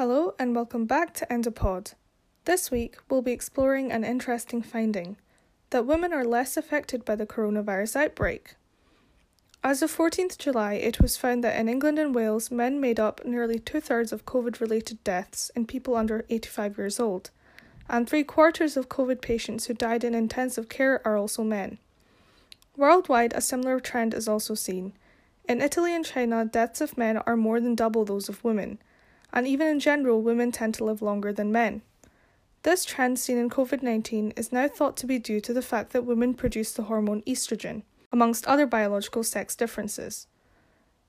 Hello and welcome back to Endopod. This week we'll be exploring an interesting finding that women are less affected by the coronavirus outbreak. As of 14th July, it was found that in England and Wales, men made up nearly two thirds of COVID related deaths in people under 85 years old, and three quarters of COVID patients who died in intensive care are also men. Worldwide, a similar trend is also seen. In Italy and China, deaths of men are more than double those of women and even in general, women tend to live longer than men. This trend seen in COVID 19 is now thought to be due to the fact that women produce the hormone estrogen, amongst other biological sex differences.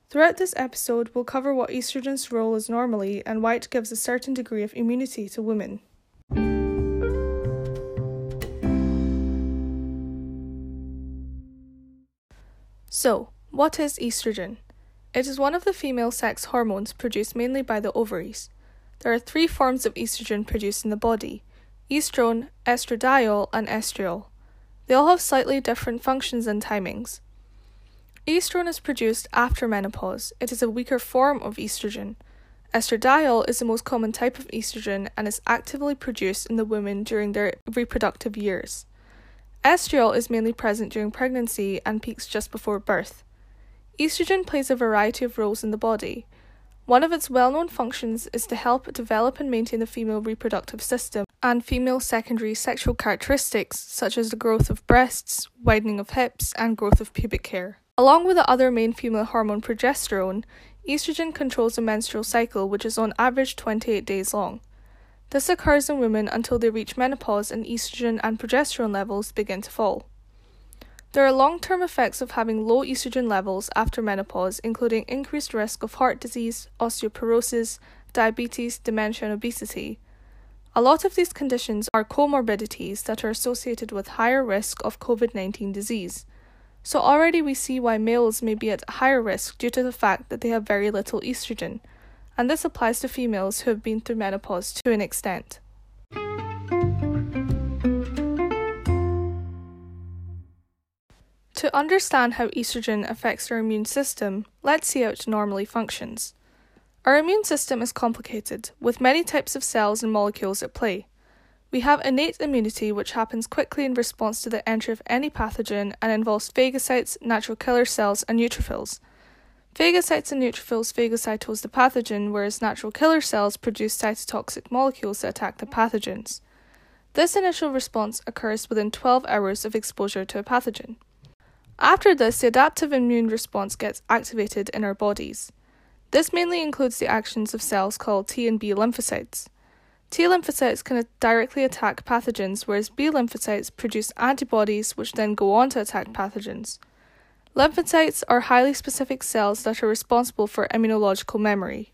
Throughout this episode, we'll cover what estrogen's role is normally and why it gives a certain degree of immunity to women. So, what is estrogen? It is one of the female sex hormones produced mainly by the ovaries. There are three forms of estrogen produced in the body estrone, estradiol, and estriol. They all have slightly different functions and timings. Estrone is produced after menopause. It is a weaker form of estrogen. Estradiol is the most common type of estrogen and is actively produced in the women during their reproductive years. Estriol is mainly present during pregnancy and peaks just before birth. Estrogen plays a variety of roles in the body. One of its well known functions is to help develop and maintain the female reproductive system and female secondary sexual characteristics such as the growth of breasts, widening of hips, and growth of pubic hair. Along with the other main female hormone progesterone, estrogen controls the menstrual cycle, which is on average 28 days long. This occurs in women until they reach menopause and estrogen and progesterone levels begin to fall. There are long term effects of having low estrogen levels after menopause, including increased risk of heart disease, osteoporosis, diabetes, dementia, and obesity. A lot of these conditions are comorbidities that are associated with higher risk of COVID 19 disease. So, already we see why males may be at higher risk due to the fact that they have very little estrogen, and this applies to females who have been through menopause to an extent. To understand how estrogen affects our immune system, let's see how it normally functions. Our immune system is complicated, with many types of cells and molecules at play. We have innate immunity, which happens quickly in response to the entry of any pathogen and involves phagocytes, natural killer cells, and neutrophils. Phagocytes and neutrophils phagocytose the pathogen, whereas natural killer cells produce cytotoxic molecules that attack the pathogens. This initial response occurs within 12 hours of exposure to a pathogen. After this, the adaptive immune response gets activated in our bodies. This mainly includes the actions of cells called T and B lymphocytes. T lymphocytes can directly attack pathogens, whereas B lymphocytes produce antibodies which then go on to attack pathogens. Lymphocytes are highly specific cells that are responsible for immunological memory.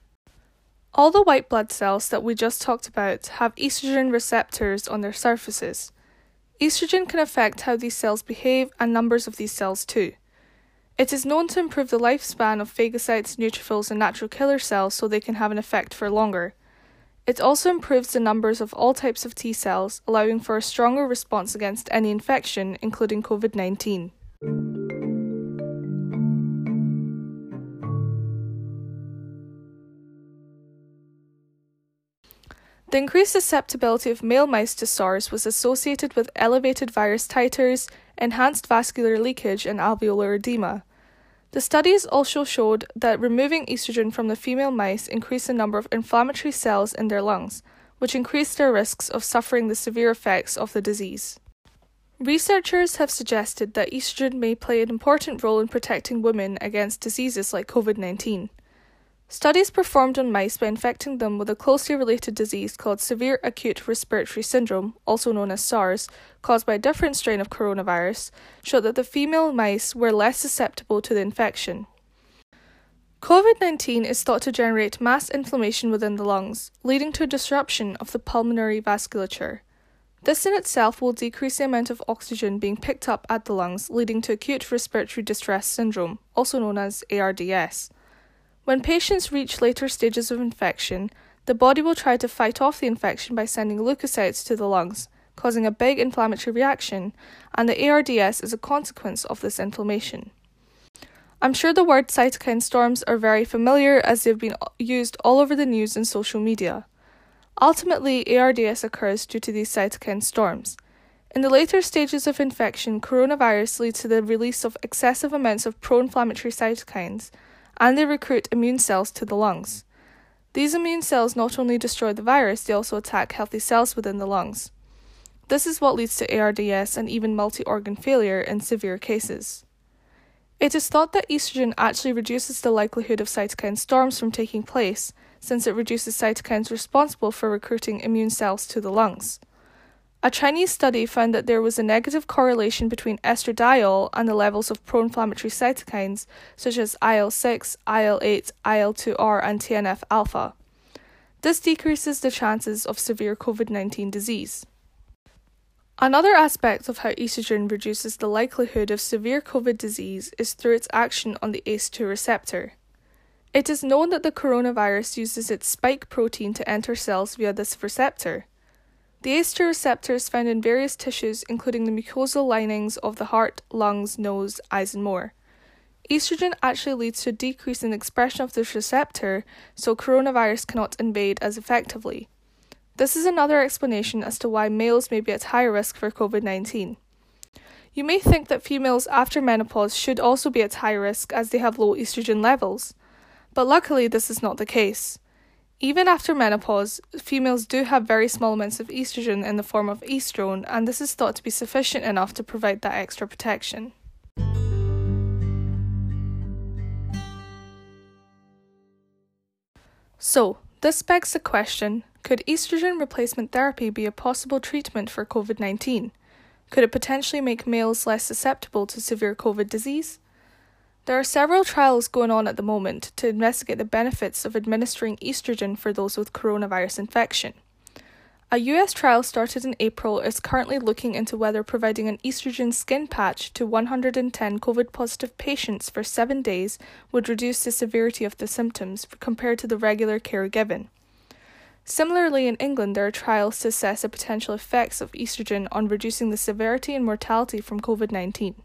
All the white blood cells that we just talked about have estrogen receptors on their surfaces. Estrogen can affect how these cells behave and numbers of these cells too. It is known to improve the lifespan of phagocytes, neutrophils, and natural killer cells so they can have an effect for longer. It also improves the numbers of all types of T cells, allowing for a stronger response against any infection, including COVID 19. The increased susceptibility of male mice to SARS was associated with elevated virus titers, enhanced vascular leakage, and alveolar edema. The studies also showed that removing estrogen from the female mice increased the number of inflammatory cells in their lungs, which increased their risks of suffering the severe effects of the disease. Researchers have suggested that estrogen may play an important role in protecting women against diseases like COVID 19. Studies performed on mice by infecting them with a closely related disease called severe acute respiratory syndrome, also known as SARS, caused by a different strain of coronavirus, showed that the female mice were less susceptible to the infection. COVID 19 is thought to generate mass inflammation within the lungs, leading to a disruption of the pulmonary vasculature. This in itself will decrease the amount of oxygen being picked up at the lungs, leading to acute respiratory distress syndrome, also known as ARDS. When patients reach later stages of infection, the body will try to fight off the infection by sending leukocytes to the lungs, causing a big inflammatory reaction, and the ARDS is a consequence of this inflammation. I'm sure the word cytokine storms are very familiar as they've been used all over the news and social media. Ultimately, ARDS occurs due to these cytokine storms. In the later stages of infection, coronavirus leads to the release of excessive amounts of pro inflammatory cytokines, and they recruit immune cells to the lungs. These immune cells not only destroy the virus, they also attack healthy cells within the lungs. This is what leads to ARDS and even multi organ failure in severe cases. It is thought that estrogen actually reduces the likelihood of cytokine storms from taking place, since it reduces cytokines responsible for recruiting immune cells to the lungs. A Chinese study found that there was a negative correlation between estradiol and the levels of pro inflammatory cytokines such as IL 6, IL 8, IL 2R, and TNF alpha. This decreases the chances of severe COVID 19 disease. Another aspect of how estrogen reduces the likelihood of severe COVID disease is through its action on the ACE2 receptor. It is known that the coronavirus uses its spike protein to enter cells via this receptor. The ACE2 receptor is found in various tissues, including the mucosal linings of the heart, lungs, nose, eyes, and more. Estrogen actually leads to a decrease in expression of this receptor, so coronavirus cannot invade as effectively. This is another explanation as to why males may be at higher risk for COVID 19. You may think that females after menopause should also be at high risk as they have low estrogen levels, but luckily this is not the case. Even after menopause, females do have very small amounts of estrogen in the form of estrone, and this is thought to be sufficient enough to provide that extra protection. So, this begs the question could estrogen replacement therapy be a possible treatment for COVID 19? Could it potentially make males less susceptible to severe COVID disease? There are several trials going on at the moment to investigate the benefits of administering estrogen for those with coronavirus infection. A US trial started in April is currently looking into whether providing an estrogen skin patch to 110 COVID positive patients for seven days would reduce the severity of the symptoms compared to the regular care given. Similarly, in England, there are trials to assess the potential effects of estrogen on reducing the severity and mortality from COVID 19.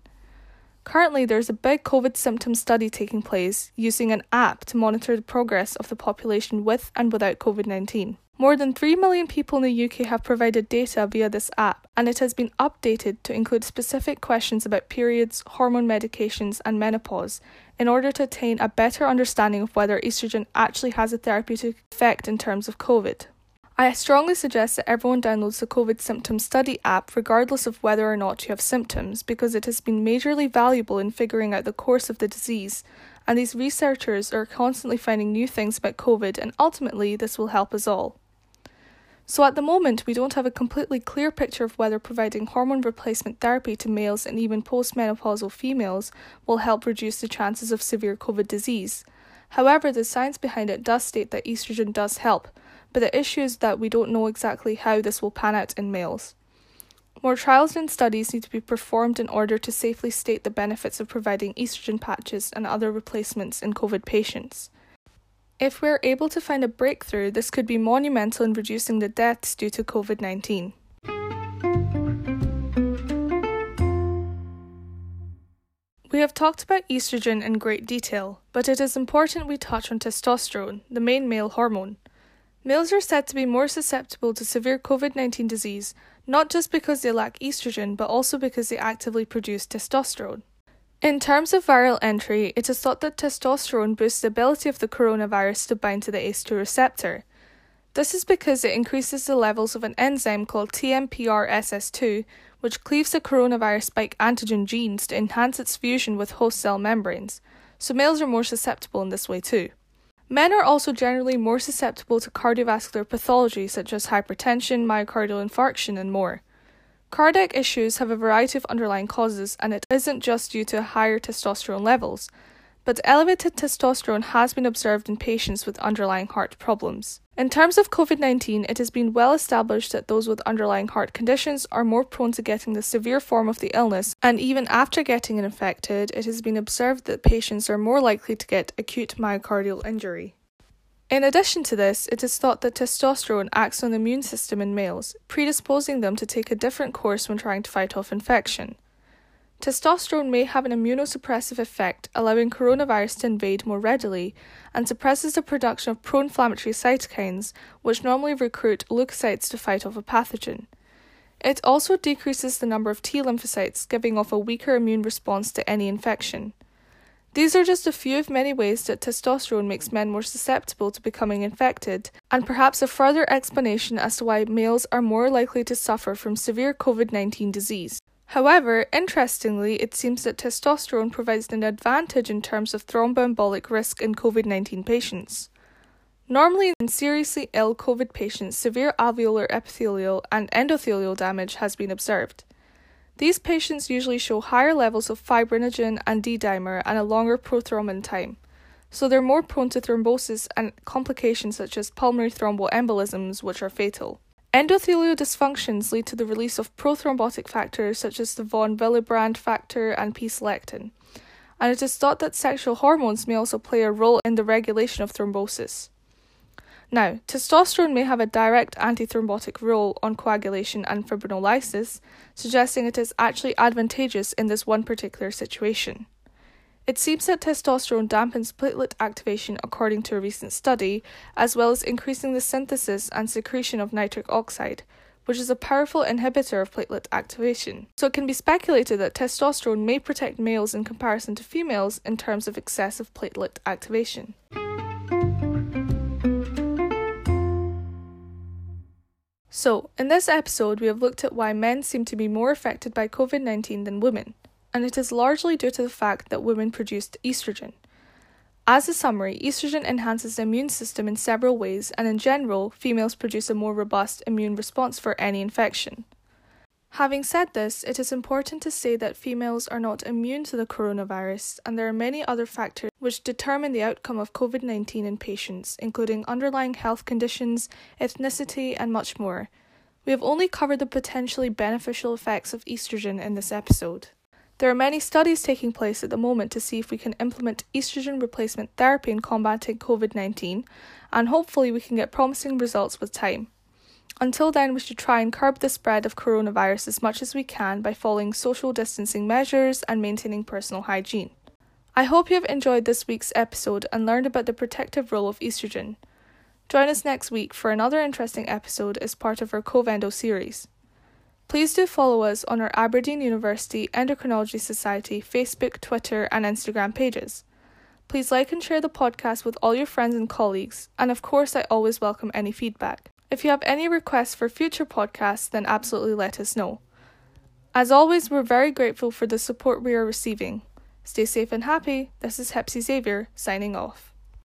Currently, there is a big COVID symptom study taking place using an app to monitor the progress of the population with and without COVID 19. More than 3 million people in the UK have provided data via this app, and it has been updated to include specific questions about periods, hormone medications, and menopause in order to attain a better understanding of whether estrogen actually has a therapeutic effect in terms of COVID. I strongly suggest that everyone downloads the COVID Symptom Study app regardless of whether or not you have symptoms because it has been majorly valuable in figuring out the course of the disease and these researchers are constantly finding new things about COVID and ultimately this will help us all. So at the moment, we don't have a completely clear picture of whether providing hormone replacement therapy to males and even postmenopausal females will help reduce the chances of severe COVID disease. However, the science behind it does state that estrogen does help, but the issue is that we don't know exactly how this will pan out in males. More trials and studies need to be performed in order to safely state the benefits of providing estrogen patches and other replacements in COVID patients. If we are able to find a breakthrough, this could be monumental in reducing the deaths due to COVID 19. We have talked about estrogen in great detail, but it is important we touch on testosterone, the main male hormone. Males are said to be more susceptible to severe COVID 19 disease, not just because they lack estrogen, but also because they actively produce testosterone. In terms of viral entry, it is thought that testosterone boosts the ability of the coronavirus to bind to the ACE2 receptor. This is because it increases the levels of an enzyme called TMPRSS2, which cleaves the coronavirus spike antigen genes to enhance its fusion with host cell membranes, so males are more susceptible in this way too. Men are also generally more susceptible to cardiovascular pathology such as hypertension, myocardial infarction, and more. Cardiac issues have a variety of underlying causes, and it isn't just due to higher testosterone levels, but elevated testosterone has been observed in patients with underlying heart problems. In terms of COVID 19, it has been well established that those with underlying heart conditions are more prone to getting the severe form of the illness, and even after getting infected, it has been observed that patients are more likely to get acute myocardial injury. In addition to this, it is thought that testosterone acts on the immune system in males, predisposing them to take a different course when trying to fight off infection. Testosterone may have an immunosuppressive effect, allowing coronavirus to invade more readily, and suppresses the production of pro inflammatory cytokines, which normally recruit leukocytes to fight off a pathogen. It also decreases the number of T lymphocytes, giving off a weaker immune response to any infection. These are just a few of many ways that testosterone makes men more susceptible to becoming infected, and perhaps a further explanation as to why males are more likely to suffer from severe COVID 19 disease. However, interestingly, it seems that testosterone provides an advantage in terms of thromboembolic risk in COVID 19 patients. Normally, in seriously ill COVID patients, severe alveolar epithelial and endothelial damage has been observed. These patients usually show higher levels of fibrinogen and D dimer and a longer prothrombin time, so they're more prone to thrombosis and complications such as pulmonary thromboembolisms, which are fatal. Endothelial dysfunctions lead to the release of prothrombotic factors such as the von Willebrand factor and P selectin, and it is thought that sexual hormones may also play a role in the regulation of thrombosis. Now, testosterone may have a direct antithrombotic role on coagulation and fibrinolysis, suggesting it is actually advantageous in this one particular situation. It seems that testosterone dampens platelet activation according to a recent study, as well as increasing the synthesis and secretion of nitric oxide, which is a powerful inhibitor of platelet activation. So it can be speculated that testosterone may protect males in comparison to females in terms of excessive platelet activation. So, in this episode, we have looked at why men seem to be more affected by COVID 19 than women, and it is largely due to the fact that women produced estrogen. As a summary, estrogen enhances the immune system in several ways, and in general, females produce a more robust immune response for any infection. Having said this, it is important to say that females are not immune to the coronavirus, and there are many other factors which determine the outcome of COVID 19 in patients, including underlying health conditions, ethnicity, and much more. We have only covered the potentially beneficial effects of estrogen in this episode. There are many studies taking place at the moment to see if we can implement estrogen replacement therapy in combating COVID 19, and hopefully we can get promising results with time. Until then, we should try and curb the spread of coronavirus as much as we can by following social distancing measures and maintaining personal hygiene. I hope you have enjoyed this week's episode and learned about the protective role of estrogen. Join us next week for another interesting episode as part of our Covendo series. Please do follow us on our Aberdeen University Endocrinology Society Facebook, Twitter, and Instagram pages. Please like and share the podcast with all your friends and colleagues, and of course, I always welcome any feedback. If you have any requests for future podcasts, then absolutely let us know. As always, we're very grateful for the support we are receiving. Stay safe and happy. This is Hepsi Xavier signing off.